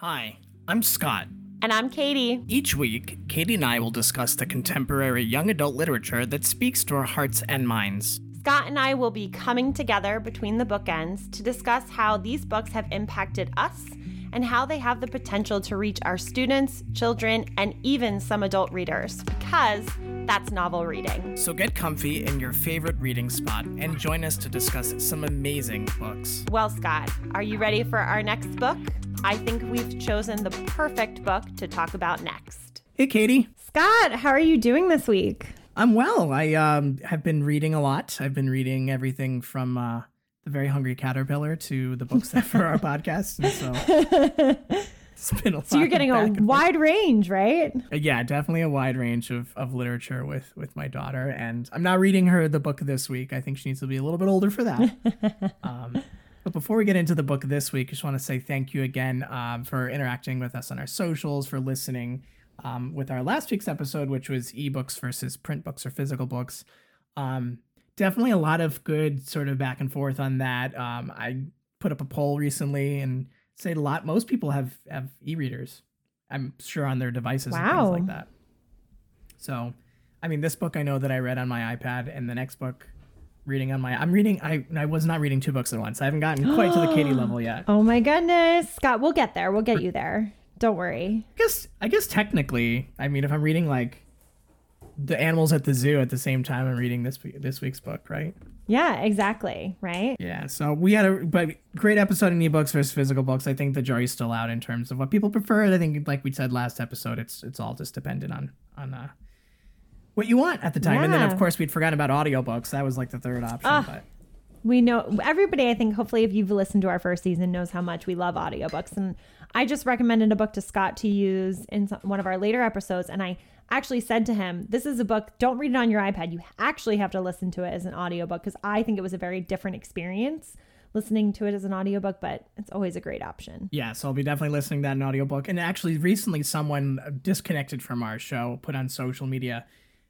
Hi, I'm Scott. And I'm Katie. Each week, Katie and I will discuss the contemporary young adult literature that speaks to our hearts and minds. Scott and I will be coming together between the bookends to discuss how these books have impacted us and how they have the potential to reach our students, children, and even some adult readers, because that's novel reading. So get comfy in your favorite reading spot and join us to discuss some amazing books. Well, Scott, are you ready for our next book? I think we've chosen the perfect book to talk about next. Hey, Katie. Scott, how are you doing this week? I'm well. I um, have been reading a lot. I've been reading everything from uh, The Very Hungry Caterpillar to the books that for our podcast. And so it's been a lot. So you're getting a wide range, right? Uh, Yeah, definitely a wide range of, of literature with, with my daughter. And I'm not reading her the book this week. I think she needs to be a little bit older for that. um, but before we get into the book this week, I just want to say thank you again um, for interacting with us on our socials, for listening um, with our last week's episode, which was ebooks versus print books or physical books. Um, definitely a lot of good sort of back and forth on that. Um, I put up a poll recently and said a lot. Most people have have e-readers. I'm sure on their devices and things like that. So, I mean, this book I know that I read on my iPad, and the next book reading on my I'm reading. I I was not reading two books at once. I haven't gotten quite to the Katie level yet. Oh my goodness. Scott, we'll get there. We'll get you there. Don't worry. I guess I guess technically, I mean, if I'm reading like the animals at the zoo at the same time I'm reading this this week's book, right? Yeah, exactly. Right? Yeah. So we had a but great episode in ebooks versus physical books. I think the jury's still out in terms of what people prefer. I think, like we said last episode, it's it's all just dependent on on uh, what you want at the time. And then of course we'd forgotten about audiobooks. That was like the third option. Ugh. but We know everybody, I think, hopefully, if you've listened to our first season, knows how much we love audiobooks. And I just recommended a book to Scott to use in some, one of our later episodes. And I actually said to him, This is a book, don't read it on your iPad. You actually have to listen to it as an audiobook because I think it was a very different experience listening to it as an audiobook, but it's always a great option. yeah, so I'll be definitely listening to that in audiobook. And actually recently someone disconnected from our show put on social media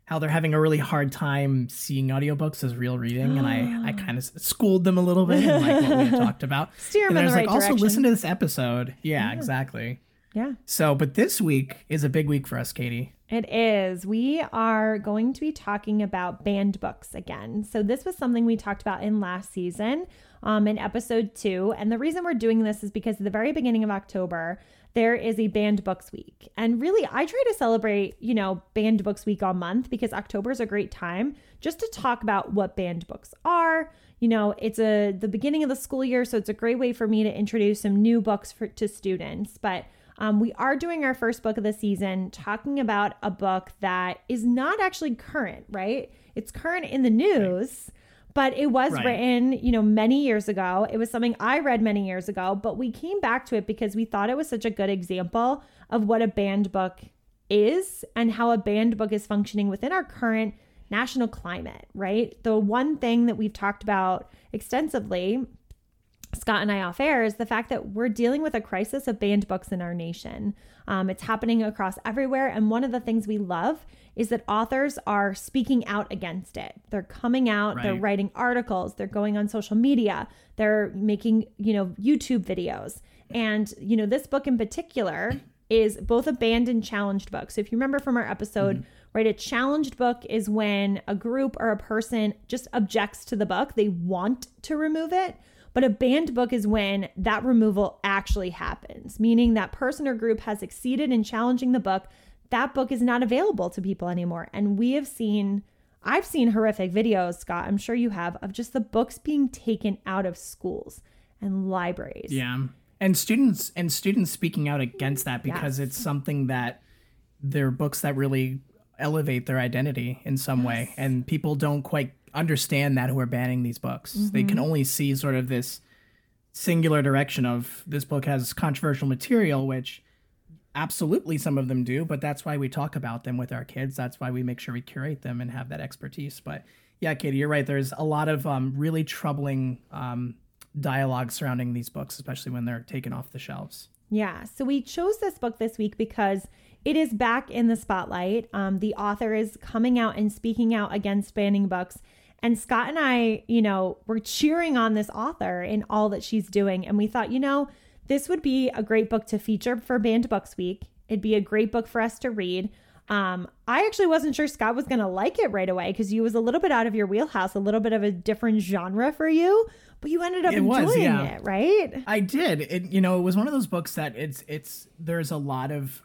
how they're having a really hard time seeing audiobooks as real reading and I, I kind of schooled them a little bit in like what we had talked about. Steer and I was like, right also listen to this episode. Yeah, exactly. Yeah. So, but this week is a big week for us, Katie. It is. We are going to be talking about banned books again. So, this was something we talked about in last season um, in episode two. And the reason we're doing this is because at the very beginning of October, there is a banned books week. And really, I try to celebrate, you know, banned books week all month because October is a great time just to talk about what banned books are. You know, it's a the beginning of the school year, so it's a great way for me to introduce some new books for, to students. But um, we are doing our first book of the season, talking about a book that is not actually current, right? It's current in the news, but it was Right. written, you know, many years ago. It was something I read many years ago, but we came back to it because we thought it was such a good example of what a banned book is and how a banned book is functioning within our current national climate, right? The one thing that we've talked about extensively Scott and I off air is the fact that we're dealing with a crisis of banned books in our nation. Um, it's happening across everywhere. And one of the things we love is that authors are speaking out against it. They're coming out, they're writing articles, they're going on social media, they're making, you know, YouTube videos. And, you know, this book in particular is both a banned and challenged book. So if you remember from our episode, right, a challenged book is when a group or a person just objects to the book, they want to remove it. But a banned book is when that removal actually happens, meaning that person or group has succeeded in challenging the book. That book is not available to people anymore. And we have seen, I've seen horrific videos, Scott, I'm sure you have, of just the books being taken out of schools and libraries. Yeah. And students and students speaking out against that because Yes. it's something that they're books that really elevate their identity in some way and people don't quite understand that who are banning these books. They Mm-hmm. can only see sort of this singular direction of this book has controversial material which absolutely some of them do, but that's why we talk about them with our kids. That's why we make sure we curate them and have that expertise. But yeah, Katie, you're right. There's a lot of um, really troubling um, dialogue surrounding these books, especially when they're taken off the shelves. Yeah. So we chose this book this week because it is back in the spotlight. Um, the author is coming out and speaking out against banning books. And Scott and I, you know, were cheering on this author in all that she's doing. And we thought, you know, this would be a great book to feature for Banned Books Week. It'd be a great book for us to read. Um, I actually wasn't sure Scott was going to like it right away because you was a little bit out of your wheelhouse, a little bit of a different genre for you, but you ended up It enjoying was, yeah. it, right? I did. It you know, it was one of those books that it's it's there's a lot of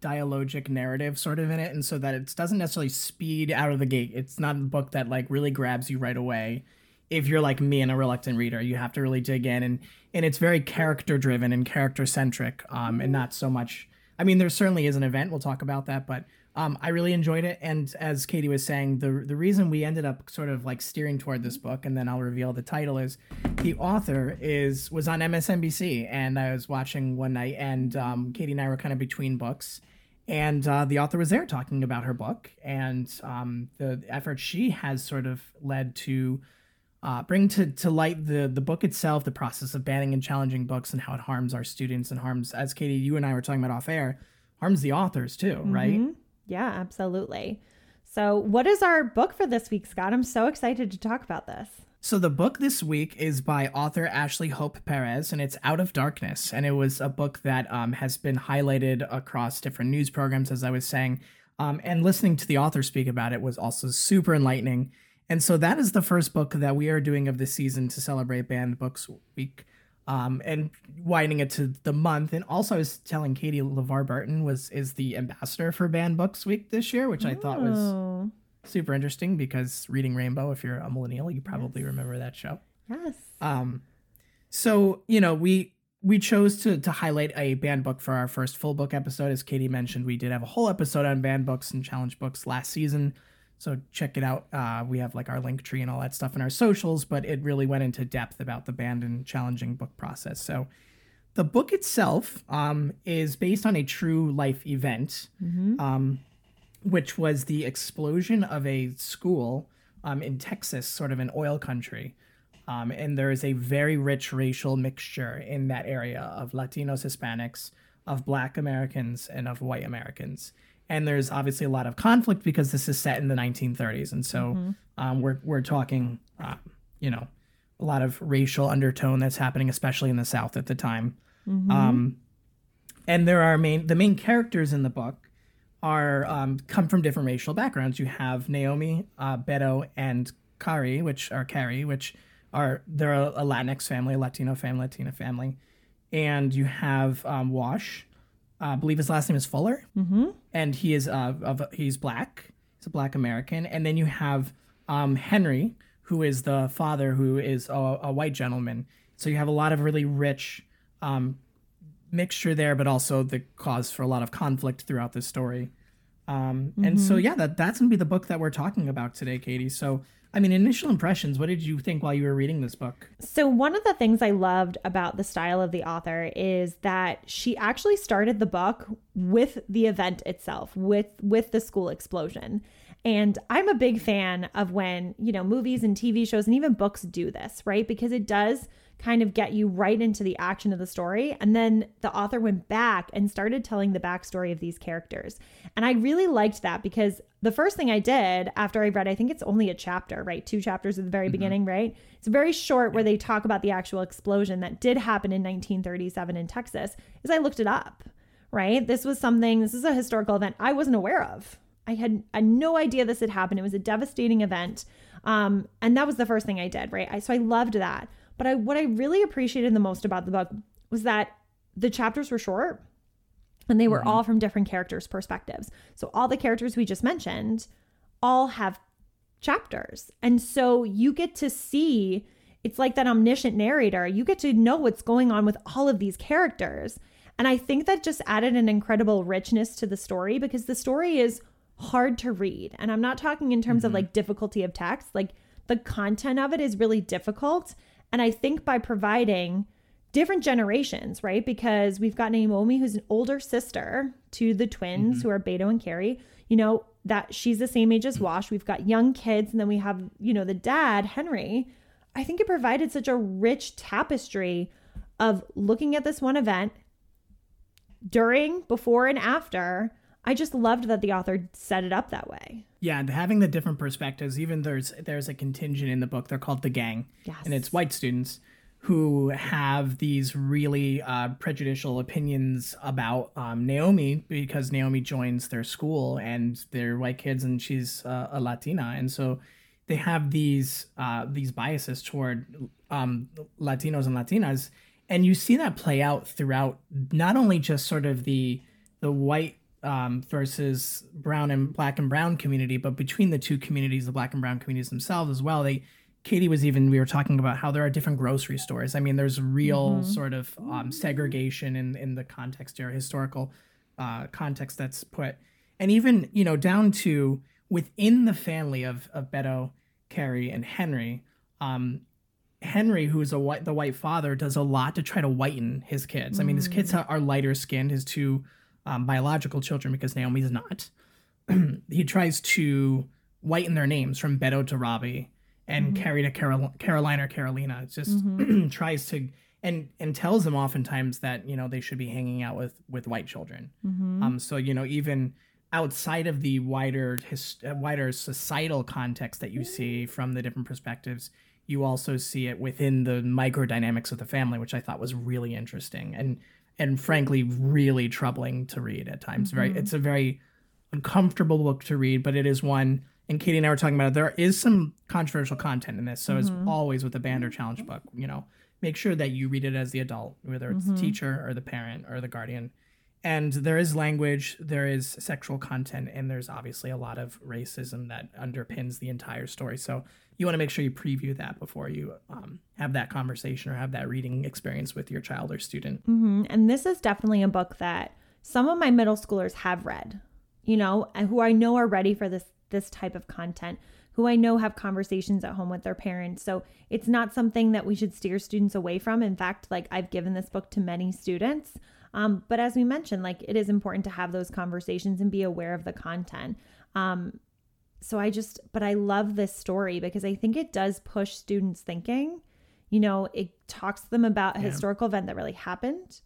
dialogic narrative sort of in it and so that it doesn't necessarily speed out of the gate. It's not a book that like really grabs you right away. If you're like me and a reluctant reader, you have to really dig in and and it's very character driven and character centric um and not so much I mean there certainly is an event, we'll talk about that, but um, I really enjoyed it, and as Katie was saying, the the reason we ended up sort of like steering toward this book, and then I'll reveal the title is, the author is was on MSNBC, and I was watching one night, and um, Katie and I were kind of between books, and uh, the author was there talking about her book and um, the effort she has sort of led to uh, bring to, to light the the book itself, the process of banning and challenging books, and how it harms our students and harms, as Katie, you and I were talking about off air, harms the authors too, right? Yeah, absolutely. So, what is our book for this week, Scott? I'm so excited to talk about this. So the book this week is by author Ashley Hope Perez, and it's Out of Darkness. And it was a book that um, has been highlighted across different news programs, as I was saying. Um, and listening to the author speak about it was also super enlightening. And so that is the first book that we are doing of the season to celebrate Banned Books Week, um, and widening it to the month. And also, I was telling Katie LeVar Burton was is the ambassador for Banned Books Week this year, which I thought was Oh, super interesting because reading Rainbow, if you're a millennial, you probably remember that show. yes. Um, so you know, we we chose to to highlight a banned book for our first full book episode. As Katie mentioned, we did have a whole episode on banned books and challenge books last season. So check it out. Uh, we have like our link tree and all that stuff in our socials, but it really went into depth about the banned and challenging book process. So the book itself um, is based on a true life event, um, which was the explosion of a school um, in Texas, sort of an oil country. Um, and there is a very rich racial mixture in that area of Latinos, Hispanics, of Black Americans, and of white Americans. And there's obviously a lot of conflict because this is set in the 1930s, and so um, we're we're talking, uh, you know, a lot of racial undertone that's happening, especially in the South at the time. Um, and there are main the main characters in the book are um, come from different racial backgrounds. You have Naomi, uh, Beto, and Kari, which are Carrie, which are they're a, a Latinx family, a Latino family, Latina family, and you have um, Wash. Uh, I believe his last name is Fuller, mm-hmm. and he is uh, of he's black. He's a black American, and then you have um, Henry, who is the father, who is a, a white gentleman. So you have a lot of really rich um, mixture there, but also the cause for a lot of conflict throughout the story. Um, And so, yeah, that that's gonna be the book that we're talking about today, Katie. So, I mean, initial impressions. What did you think while you were reading this book? So, one of the things I loved about the style of the author is that she actually started the book with the event itself, with with the school explosion. And I'm a big fan of when, you know, movies and TV shows and even books do this, right? Because it does kind of get you right into the action of the story. And then the author went back and started telling the backstory of these characters. And I really liked that because the first thing I did after I read, I think it's only a chapter, right? Two chapters at the very beginning, right? It's very short where they talk about the actual explosion that did happen in 1937 in Texas, is I looked it up, right? This was something, this is a historical event I wasn't aware of. I had, I had no idea this had happened. It was a devastating event. Um, and that was the first thing I did, right? I, so I loved that. But I, what I really appreciated the most about the book was that the chapters were short and they were mm-hmm. all from different characters' perspectives. So all the characters we just mentioned all have chapters. And so you get to see it's like that omniscient narrator. You get to know what's going on with all of these characters. And I think that just added an incredible richness to the story because the story is hard to read. And I'm not talking in terms of mm-hmm. like difficulty of text, like the content of it is really difficult. And I think by providing different generations, right? Because we've got Naomi, who's an older sister to the twins mm-hmm. who are Beto and Carrie, you know, that she's the same age as mm-hmm. Wash. We've got young kids, and then we have, you know, the dad, Henry. I think it provided such a rich tapestry of looking at this one event during, before, and after. I just loved that the author set it up that way. Yeah, and having the different perspectives. Even there's there's a contingent in the book. They're called the gang, Yes. and it's white students who have these really uh, prejudicial opinions about um, Naomi because Naomi joins their school and they're white kids and she's uh, a Latina, and so they have these uh, these biases toward um, Latinos and Latinas, and you see that play out throughout not only just sort of the the white um, versus brown and black and brown community, but between the two communities, the black and brown communities themselves as well. They Katie was even we were talking about how there are different grocery stores. I mean, there's real mm-hmm. sort of um, segregation in in the context or historical uh, context that's put, and even you know down to within the family of of Beto, Carrie, and Henry. Um, Henry, who's a white the white father, does a lot to try to whiten his kids. Mm. I mean, his kids mm. are lighter skinned. His two um, biological children, because Naomi's not. he tries to whiten their names from Beto to Robbie and mm-hmm. Carrie to Carol- Caroline or Carolina. It just mm-hmm. tries to and and tells them oftentimes that you know they should be hanging out with with white children. Mm-hmm. Um, so you know even outside of the wider his, uh, wider societal context that you see from the different perspectives, you also see it within the microdynamics of the family, which I thought was really interesting and and frankly really troubling to read at times. Very, mm-hmm. it's a very uncomfortable book to read, but it is one and Katie and I were talking about it, there is some controversial content in this. So mm-hmm. as always with the band or challenge book, you know, make sure that you read it as the adult, whether it's mm-hmm. the teacher or the parent or the guardian. And there is language, there is sexual content, and there's obviously a lot of racism that underpins the entire story. So you want to make sure you preview that before you um, have that conversation or have that reading experience with your child or student. Mm-hmm. And this is definitely a book that some of my middle schoolers have read, you know, who I know are ready for this this type of content who I know have conversations at home with their parents. So it's not something that we should steer students away from. In fact, like I've given this book to many students. Um, but as we mentioned, like it is important to have those conversations and be aware of the content. Um, so I just, but I love this story because I think it does push students thinking. You know, it talks to them about a yeah. historical event that really happened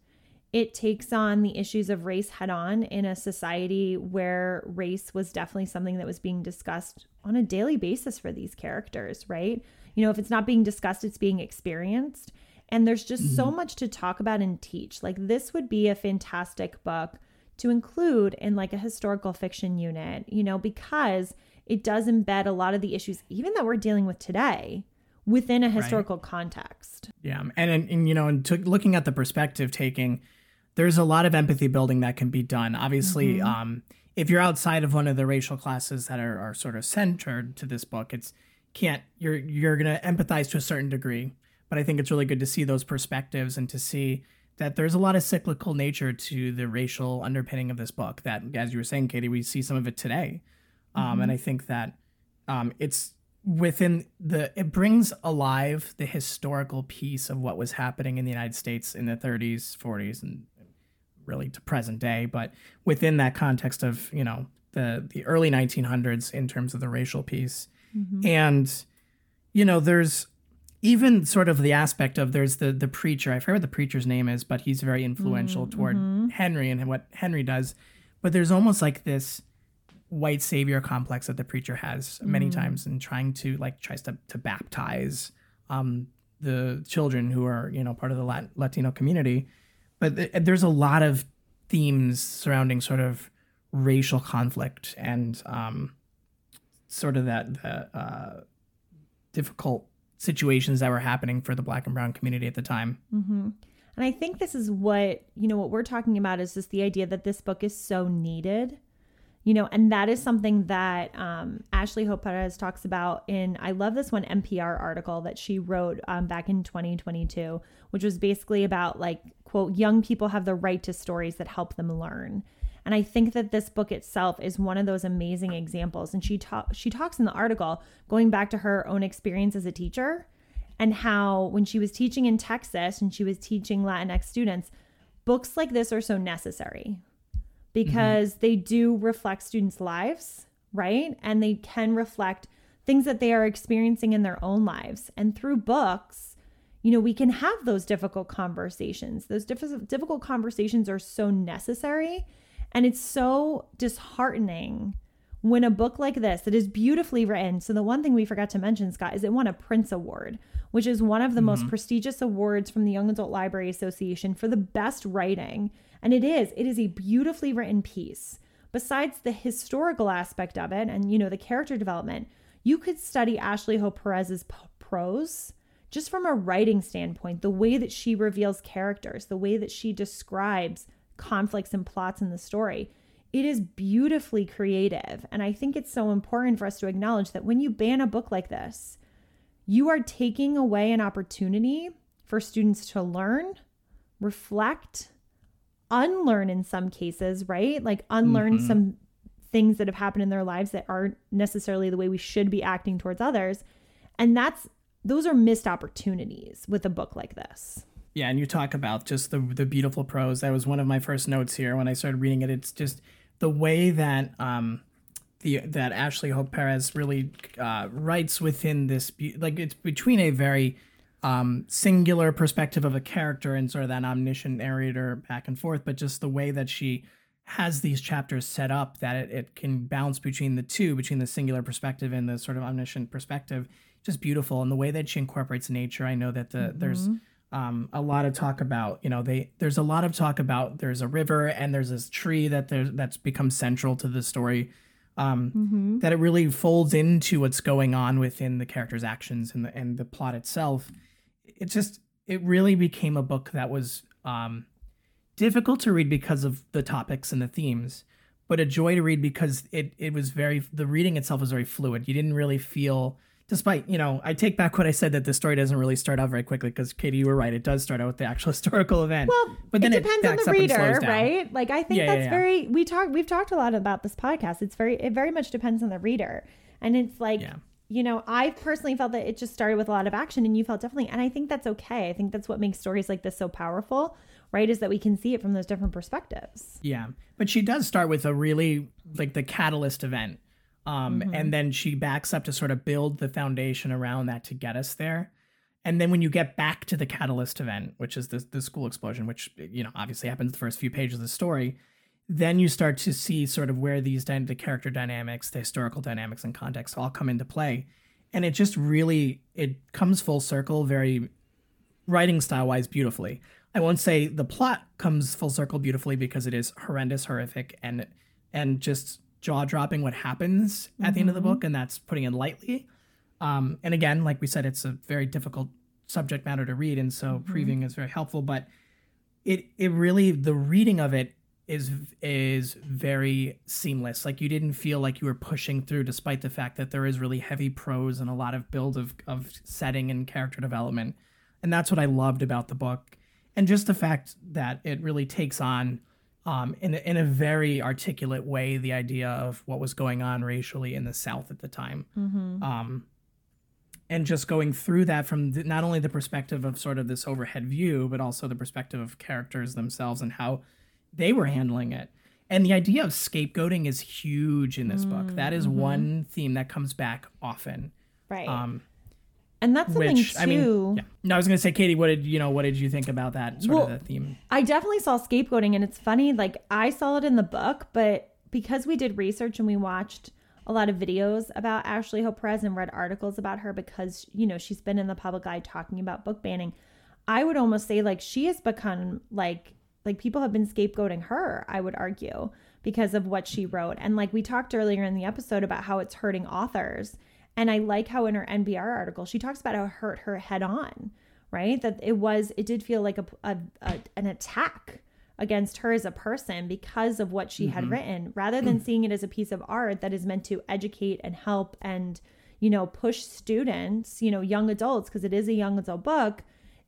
it takes on the issues of race head on in a society where race was definitely something that was being discussed on a daily basis for these characters, right? You know, if it's not being discussed, it's being experienced. And there's just mm-hmm. so much to talk about and teach. Like, this would be a fantastic book to include in like a historical fiction unit, you know, because it does embed a lot of the issues, even that we're dealing with today, within a historical right. context. Yeah. And, and, and, you know, and to, looking at the perspective taking, there's a lot of empathy building that can be done. Obviously, mm-hmm. um, if you're outside of one of the racial classes that are, are sort of centered to this book, it's can't you're you're gonna empathize to a certain degree. But I think it's really good to see those perspectives and to see that there's a lot of cyclical nature to the racial underpinning of this book. That, as you were saying, Katie, we see some of it today, um, mm-hmm. and I think that um, it's within the it brings alive the historical piece of what was happening in the United States in the 30s, 40s, and really to present day, but within that context of you know the the early 1900s in terms of the racial piece, mm-hmm. and you know there's even sort of the aspect of there's the the preacher. I forget what the preacher's name is, but he's very influential mm-hmm. toward Henry and what Henry does. But there's almost like this white savior complex that the preacher has many mm-hmm. times and trying to like tries to to baptize um, the children who are you know part of the Latino community but there's a lot of themes surrounding sort of racial conflict and um, sort of that the, uh, difficult situations that were happening for the black and brown community at the time. Mm-hmm. And I think this is what, you know, what we're talking about is just the idea that this book is so needed you know, and that is something that um, Ashley Hope Perez talks about in, I love this one NPR article that she wrote um, back in 2022, which was basically about like, quote, young people have the right to stories that help them learn. And I think that this book itself is one of those amazing examples. And she ta- she talks in the article going back to her own experience as a teacher and how when she was teaching in Texas and she was teaching Latinx students, books like this are so necessary because mm-hmm. they do reflect students' lives, right? And they can reflect things that they are experiencing in their own lives. And through books, you know, we can have those difficult conversations. Those diff- difficult conversations are so necessary. And it's so disheartening when a book like this that is beautifully written, so the one thing we forgot to mention, Scott, is it won a Printz Award, which is one of the mm-hmm. most prestigious awards from the Young Adult Library Association for the best writing. And it is, it is a beautifully written piece. Besides the historical aspect of it and, you know, the character development, you could study Ashley Hope Perez's p- prose just from a writing standpoint, the way that she reveals characters, the way that she describes conflicts and plots in the story. It is beautifully creative. And I think it's so important for us to acknowledge that when you ban a book like this, you are taking away an opportunity for students to learn, reflect, unlearn in some cases, right? Like unlearn mm-hmm. some things that have happened in their lives that aren't necessarily the way we should be acting towards others. And that's those are missed opportunities with a book like this. Yeah, and you talk about just the the beautiful prose. That was one of my first notes here when I started reading it. It's just the way that um the that Ashley Hope Perez really uh, writes within this like it's between a very um, singular perspective of a character and sort of that omniscient narrator back and forth, but just the way that she has these chapters set up that it, it can bounce between the two, between the singular perspective and the sort of omniscient perspective, just beautiful. And the way that she incorporates nature, I know that the mm-hmm. there's um, a lot of talk about, you know, they there's a lot of talk about there's a river and there's this tree that there's that's become central to the story. Um, mm-hmm. That it really folds into what's going on within the character's actions and the and the plot itself. It just it really became a book that was um, difficult to read because of the topics and the themes, but a joy to read because it it was very the reading itself was very fluid. You didn't really feel despite you know i take back what i said that the story doesn't really start out very quickly because katie you were right it does start out with the actual historical event well but then it depends it on the reader right? Like i think yeah, that's yeah, yeah. very we talk we've talked a lot about this podcast. It's very it very much depends on the reader. And it's like you know i personally felt that it just started with a lot of action and you felt definitely and i think that's okay i think that's what makes stories like this so powerful right? Is that we can see it from those different perspectives. Yeah. But she does start with a really like the catalyst event. Um, mm-hmm. and then she backs up to sort of build the foundation around that to get us there. And then when you get back to the catalyst event, which is the, the school explosion, which you know obviously happens the first few pages of the story, then you start to see sort of where these the character dynamics, the historical dynamics, and context all come into play, and it just really it comes full circle, very writing style wise, beautifully. I won't say the plot comes full circle beautifully because it is horrendous, horrific, and and just jaw dropping what happens at mm-hmm. the end of the book, and that's putting it lightly. Um, and again, like we said, it's a very difficult subject matter to read, and so mm-hmm. previewing is very helpful. But it it really the reading of it is is very seamless. Like you didn't feel like you were pushing through, despite the fact that there is really heavy prose and a lot of build of of setting and character development. And that's what I loved about the book and just the fact that it really takes on um, in, a, in a very articulate way the idea of what was going on racially in the South at the time. Mm-hmm. Um, and just going through that from the, not only the perspective of sort of this overhead view, but also the perspective of characters themselves and how they were handling it. And the idea of scapegoating is huge in this mm-hmm. book. That is mm-hmm. one theme that comes back often. Right. Um, and that's something Which, too. I mean, yeah. No, I was gonna say, Katie, what did you know? What did you think about that sort well, of the theme? I definitely saw scapegoating, and it's funny. Like I saw it in the book, but because we did research and we watched a lot of videos about Ashley Hope Perez and read articles about her because you know she's been in the public eye talking about book banning. I would almost say like she has become like like people have been scapegoating her. I would argue because of what she wrote, and like we talked earlier in the episode about how it's hurting authors and I like how in her NBR article, she talks about how it hurt her head on, right? That it was, it did feel like a, a, a an attack against her as a person because of what she mm-hmm. had written, rather than seeing it as a piece of art that is meant to educate and help and, you know, push students, you know, young adults, because it is a young adult book.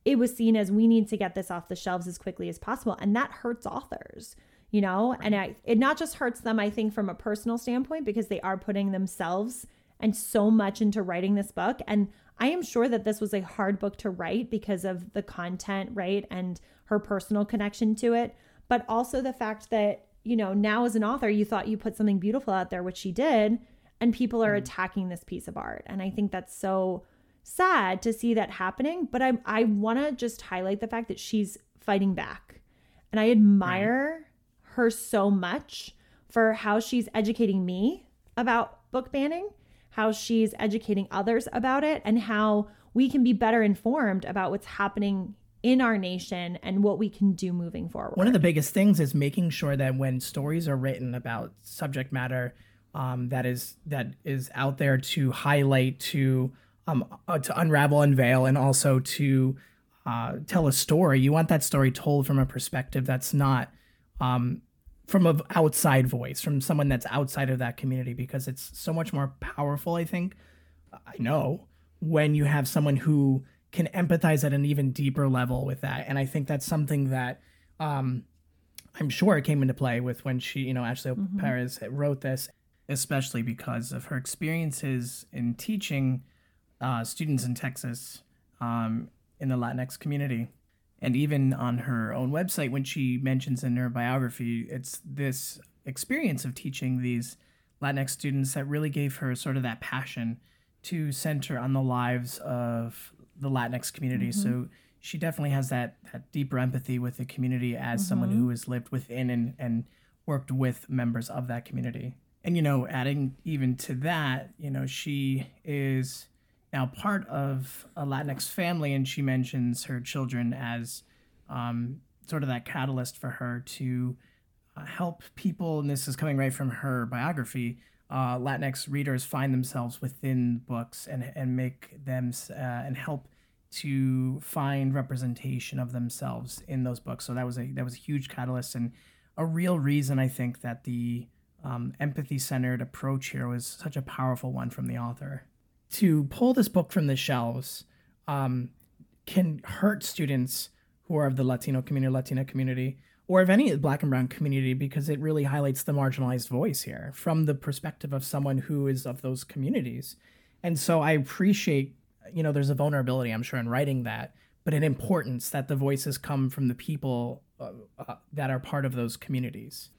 It was seen as we need to get this off the shelves as quickly as possible. And that hurts authors you know and I, it not just hurts them i think from a personal standpoint because they are putting themselves and so much into writing this book. And I am sure that this was a hard book to write because of the content, right? And her personal connection to it, but also the fact that, you know, now as an author, you thought you put something beautiful out there, which she did, and people are mm. attacking this piece of art. And I think that's so sad to see that happening. But I, I want to just highlight the fact that she's fighting back. And I admire right. her so much for how she's educating me about book banning, how she's educating others about it, and how we can be better informed about what's happening in our nation and what we can do moving forward. One of the biggest things is making sure that when stories are written about subject matter um, that is that is out there to highlight, to um, uh, to unravel, unveil, and also to uh, tell a story, you want that story told from a perspective that's not um, from an outside voice, from someone that's outside of that community, because it's so much more powerful. I think I know when you have someone who can empathize at an even deeper level with that. And I think that's something that um, I'm sure it came into play with when she, you know, Ashley mm-hmm. Perez wrote this, especially because of her experiences in teaching uh, students in Texas um, in the Latinx community. And even on her own website, when she mentions in her biography, it's this experience of teaching these Latinx students that really gave her sort of that passion to center on the lives of the Latinx community. Mm-hmm. So she definitely has that that deeper empathy with the community as mm-hmm. someone who has lived within and and worked with members of that community. And you know, adding even to that, you know, she is now part of a Latinx family, and she mentions her children as um, sort of that catalyst for her to uh, help people. And this is coming right from her biography uh, Latinx readers find themselves within books and and make them uh, and help to find representation of themselves in those books. So that was a that was a huge catalyst and a real reason I think that the um, empathy centered approach here was such a powerful one from the author. To pull this book from the shelves um, can hurt students who are of the Latino community, Latina community, or of any black and brown community because it really highlights the marginalized voice here from the perspective of someone who is of those communities. And so I appreciate, you know, there's a vulnerability, I'm sure, in writing that, but an importance that the voices come from the people uh, uh, that are part of those communities.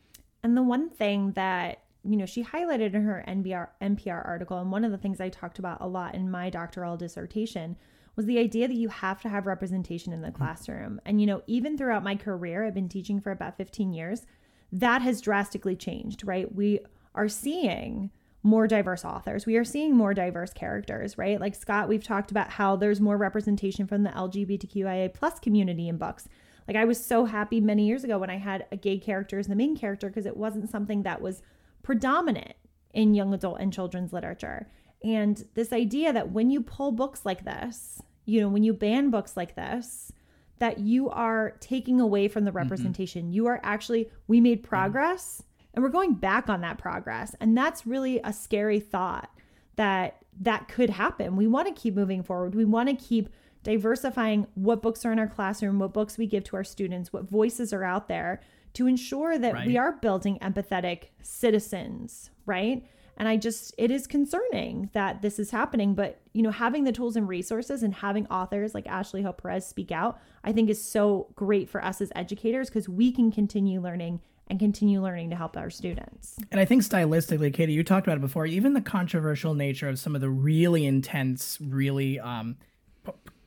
And the one thing that you know she highlighted in her NBR NPR article, and one of the things I talked about a lot in my doctoral dissertation was the idea that you have to have representation in the mm-hmm. classroom. And, you know, even throughout my career, I've been teaching for about 15 years, that has drastically changed, right? We are seeing more diverse authors. We are seeing more diverse characters, right? Like Scott, we've talked about how there's more representation from the LGBTQIA plus community in books. Like I was so happy many years ago when I had a gay character as the main character because it wasn't something that was predominant in young adult and children's literature. And this idea that when you pull books like this, you know, when you ban books like this, that you are taking away from the mm-hmm. representation. Mm-hmm. You are actually, we made progress and we're going back on that progress. And that's really a scary thought that that could happen. We want to keep moving forward. We want to keep diversifying what books are in our classroom, what books we give to our students, what voices are out there to ensure that right. we are building empathetic citizens, right? And I just, it is concerning that this is happening. But, you know, having the tools and resources and having authors like Ashley Hope Perez speak out, I think is so great for us as educators because we can continue learning and continue learning to help our students. And I think stylistically, Katie, you talked about it before, even the controversial nature of some of the really intense, really um,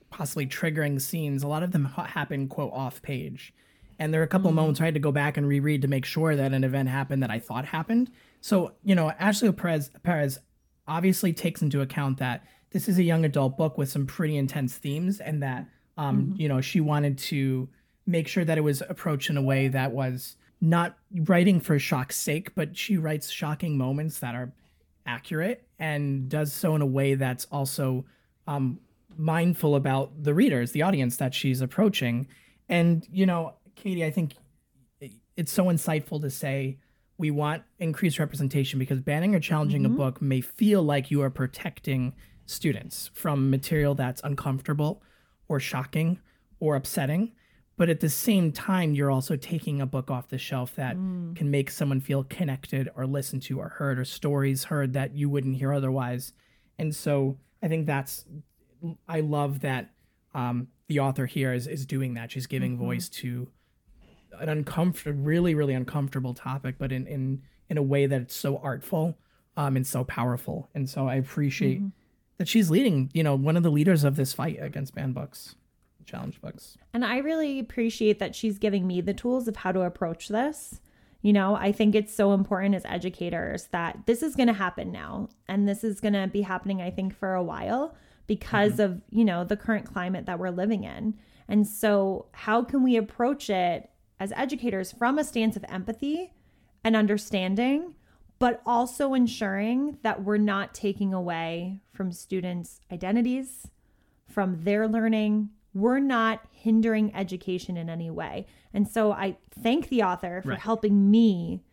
possibly triggering scenes, a lot of them happen, quote, off page. And there are a couple mm-hmm. of moments I had to go back and reread to make sure that an event happened that I thought happened. So, you know, Ashley Perez, Perez obviously takes into account that this is a young adult book with some pretty intense themes and that, um, mm-hmm. you know, she wanted to make sure that it was approached in a way that was not writing for shock's sake, but she writes shocking moments that are accurate and does so in a way that's also um, mindful about the readers, the audience that she's approaching. And, you know, Katie, I think it's so insightful to say, we want increased representation because banning or challenging mm-hmm. a book may feel like you are protecting students from material that's uncomfortable or shocking or upsetting. But at the same time, you're also taking a book off the shelf that mm. can make someone feel connected or listened to or heard or stories heard that you wouldn't hear otherwise. And so I think that's, I love that um, the author here is, is doing that. She's giving mm-hmm. voice to an uncomfortable, really, really uncomfortable topic, but in in in a way that it's so artful um, and so powerful. And so I appreciate mm-hmm. that she's leading, you know, one of the leaders of this fight against banned books, challenge books. And I really appreciate that she's giving me the tools of how to approach this. You know, I think it's so important as educators that this is going to happen now. And this is going to be happening, I think, for a while because mm-hmm. of, you know, the current climate that we're living in. And so, how can we approach it as educators from a stance of empathy and understanding, but also ensuring that we're not taking away from students' identities, from their learning? We're not hindering education in any way. And so I thank the author for right. helping me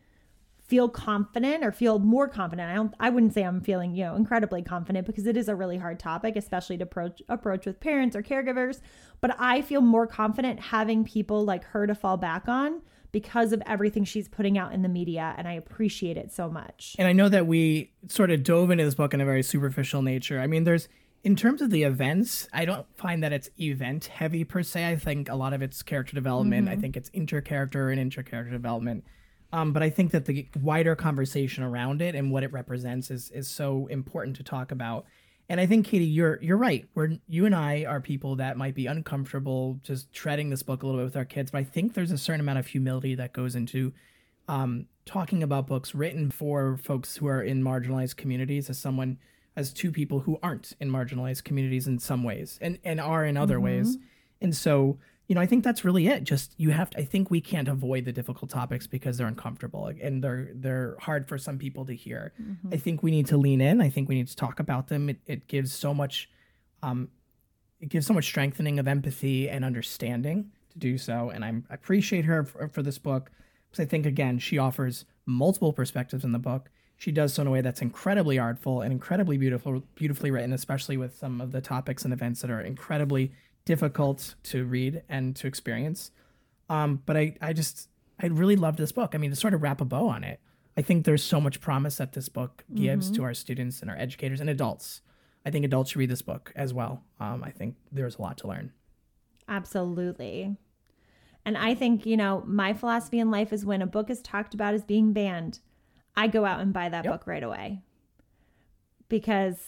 feel confident or feel more confident. I don't I wouldn't say I'm feeling, you know, incredibly confident because it is a really hard topic, especially to approach approach with parents or caregivers, but I feel more confident having people like her to fall back on because of everything she's putting out in the media and I appreciate it so much. And I know that we sort of dove into this book in a very superficial nature. I mean, there's in terms of the events, I don't find that it's event heavy per se. I think a lot of it's character development. Mm-hmm. I think it's inter-character and inter-character development. Um, but I think that the wider conversation around it and what it represents is is so important to talk about. And I think Katie, you're you're right. We're you and I are people that might be uncomfortable just treading this book a little bit with our kids, but I think there's a certain amount of humility that goes into um, talking about books written for folks who are in marginalized communities as someone as two people who aren't in marginalized communities in some ways and and are in other mm-hmm. ways. And so you know, I think that's really it. Just you have to. I think we can't avoid the difficult topics because they're uncomfortable and they're they're hard for some people to hear. Mm-hmm. I think we need to lean in. I think we need to talk about them. It, it gives so much, um, it gives so much strengthening of empathy and understanding to do so. And I'm, I appreciate her for, for this book because I think again she offers multiple perspectives in the book. She does so in a way that's incredibly artful and incredibly beautiful, beautifully written, especially with some of the topics and events that are incredibly difficult to read and to experience. Um, but I, I just, I really love this book. I mean, to sort of wrap a bow on it, I think there's so much promise that this book gives mm-hmm. to our students and our educators and adults. I think adults should read this book as well. Um, I think there's a lot to learn. Absolutely. And I think, you know, my philosophy in life is when a book is talked about as being banned, I go out and buy that yep. book right away. Because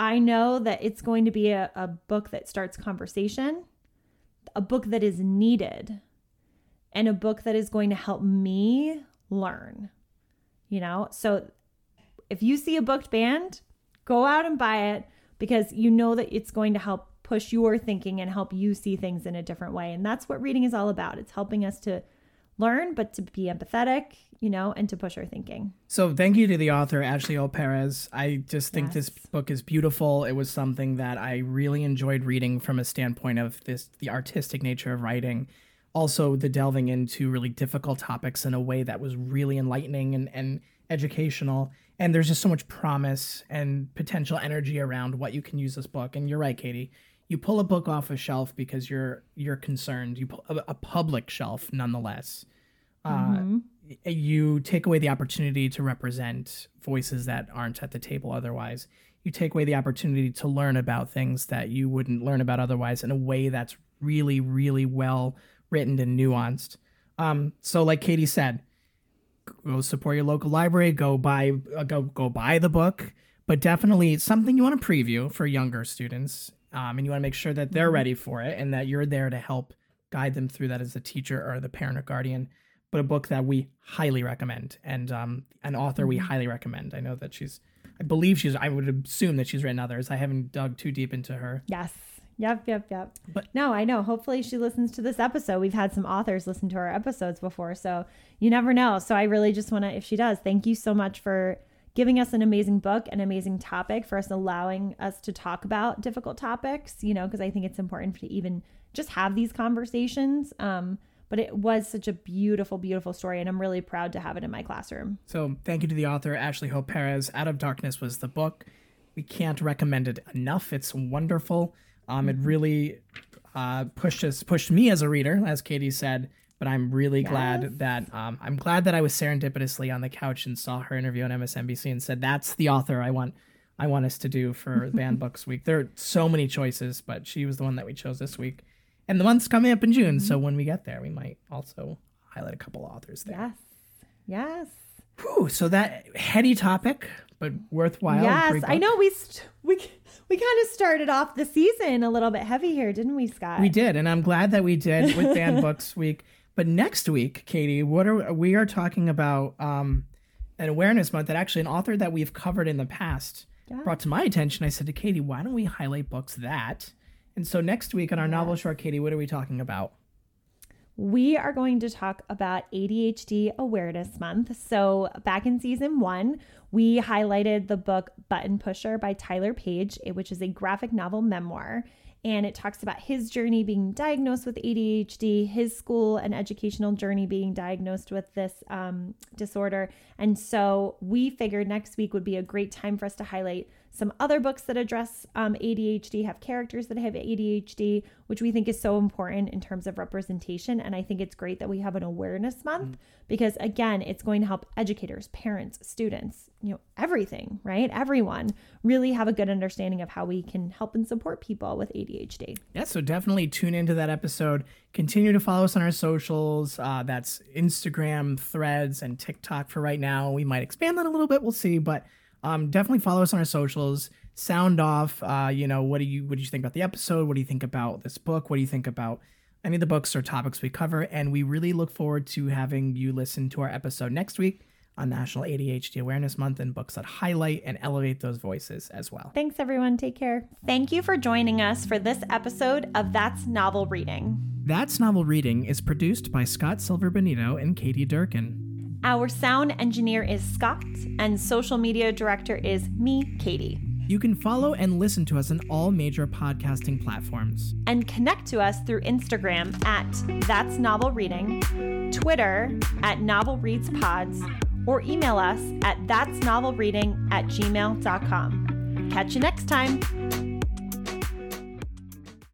I know that it's going to be a, a book that starts conversation, a book that is needed, and a book that is going to help me learn. You know, so if you see a book band, go out and buy it because you know that it's going to help push your thinking and help you see things in a different way. And that's what reading is all about. It's helping us to learn, but to be empathetic, you know, and to push our thinking. So thank you to the author, Ashley Hope Perez. I just think yes. this book is beautiful. It was something that I really enjoyed reading from a standpoint of this the artistic nature of writing. Also the delving into really difficult topics in a way that was really enlightening and, and educational. And there's just so much promise and potential energy around what you can use this book. And you're right, Katie you pull a book off a shelf because you're you're concerned. You pull a, a public shelf, nonetheless. Uh, mm-hmm. Uh, you take away the opportunity to represent voices that aren't at the table otherwise. You take away the opportunity to learn about things that you wouldn't learn about otherwise in a way that's really, really well written and nuanced. Um, so, like Katie said, go support your local library. Go buy, uh, go go buy the book. But definitely something you want to preview for younger students um, and you want to make sure that they're mm-hmm. ready for it and that you're there to help guide them through that as a teacher or the parent or guardian. But a book that we highly recommend and um, an author we mm-hmm. highly recommend. I know that she's, I believe she's, I would assume that she's written others. I haven't dug too deep into her. Yes. Yep, yep, yep. But no, I know. Hopefully she listens to this episode. We've had some authors listen to our episodes before, so you never know. So I really just want to if she does, thank you so much for giving us an amazing book, an amazing topic for us allowing us to talk about difficult topics, you know, because I think it's important to even just have these conversations. Um, but it was such a beautiful, beautiful story, and I'm really proud to have it in my classroom. So, thank you to the author, Ashley Hope Perez. Out of Darkness was the book. We can't recommend it enough. It's wonderful. Um, it mm-hmm. really uh, pushed us, pushed me as a reader, as Katie said, but I'm really yes. glad that um, I'm glad that I was serendipitously on the couch and saw her interview on MSNBC and said that's the author I want I want us to do for Banned Books Week. There are so many choices, but she was the one that we chose this week. And the month's coming up in June, mm-hmm. so when we get there, we might also highlight a couple authors there. Yes. Yes. Whew, so that heady topic, but worthwhile. Yes, I know we st- we we kind of started off the season a little bit heavy here, didn't we, Scott? We did, and I'm glad that we did with Banned Books Week. But next week, Katie, what are we are talking about um, an awareness month that actually an author that we've covered in the past yeah. brought to my attention. I said to Katie, why don't we highlight books that? And so next week on our novel short, Katie, what are we talking about? we are going to talk about ADHD Awareness Month. So, back in season one, we highlighted the book Button Pusher by Tyler Page, which is a graphic novel memoir and it talks about his journey being diagnosed with ADHD, his school and educational journey being diagnosed with this um, disorder. And so we figured next week would be a great time for us to highlight some other books that address um, ADHD, have characters that have ADHD, which we think is so important in terms of representation. And I think it's great that we have an awareness month mm. because, again, it's going to help educators, parents, students, you know, everything, right? Everyone really have a good understanding of how we can help and support people with ADHD. Yeah, so definitely tune into that episode. Continue to follow us on our socials. Uh, that's Instagram, Threads, and TikTok for right now. We might expand that a little bit. We'll see, but um, definitely follow us on our socials. Sound off. Uh, you know, what do you what do you think about the episode? What do you think about this book? What do you think about any of the books or topics we cover? And we really look forward to having you listen to our episode next week on National ADHD Awareness Month and books that highlight and elevate those voices as well. Thanks, everyone. Take care. Thank you for joining us for this episode of That's Novel Reading. That's Novel Reading is produced by Scott Silver Benito and Katie Durkin. Our sound engineer is Scott, and social media director is me, Katie. You can follow and listen to us on all major podcasting platforms. And connect to us through Instagram at That's Novel Reading, Twitter at Novel Reads Pods, or email us at That's Novel Reading at gmail.com. Catch you next time.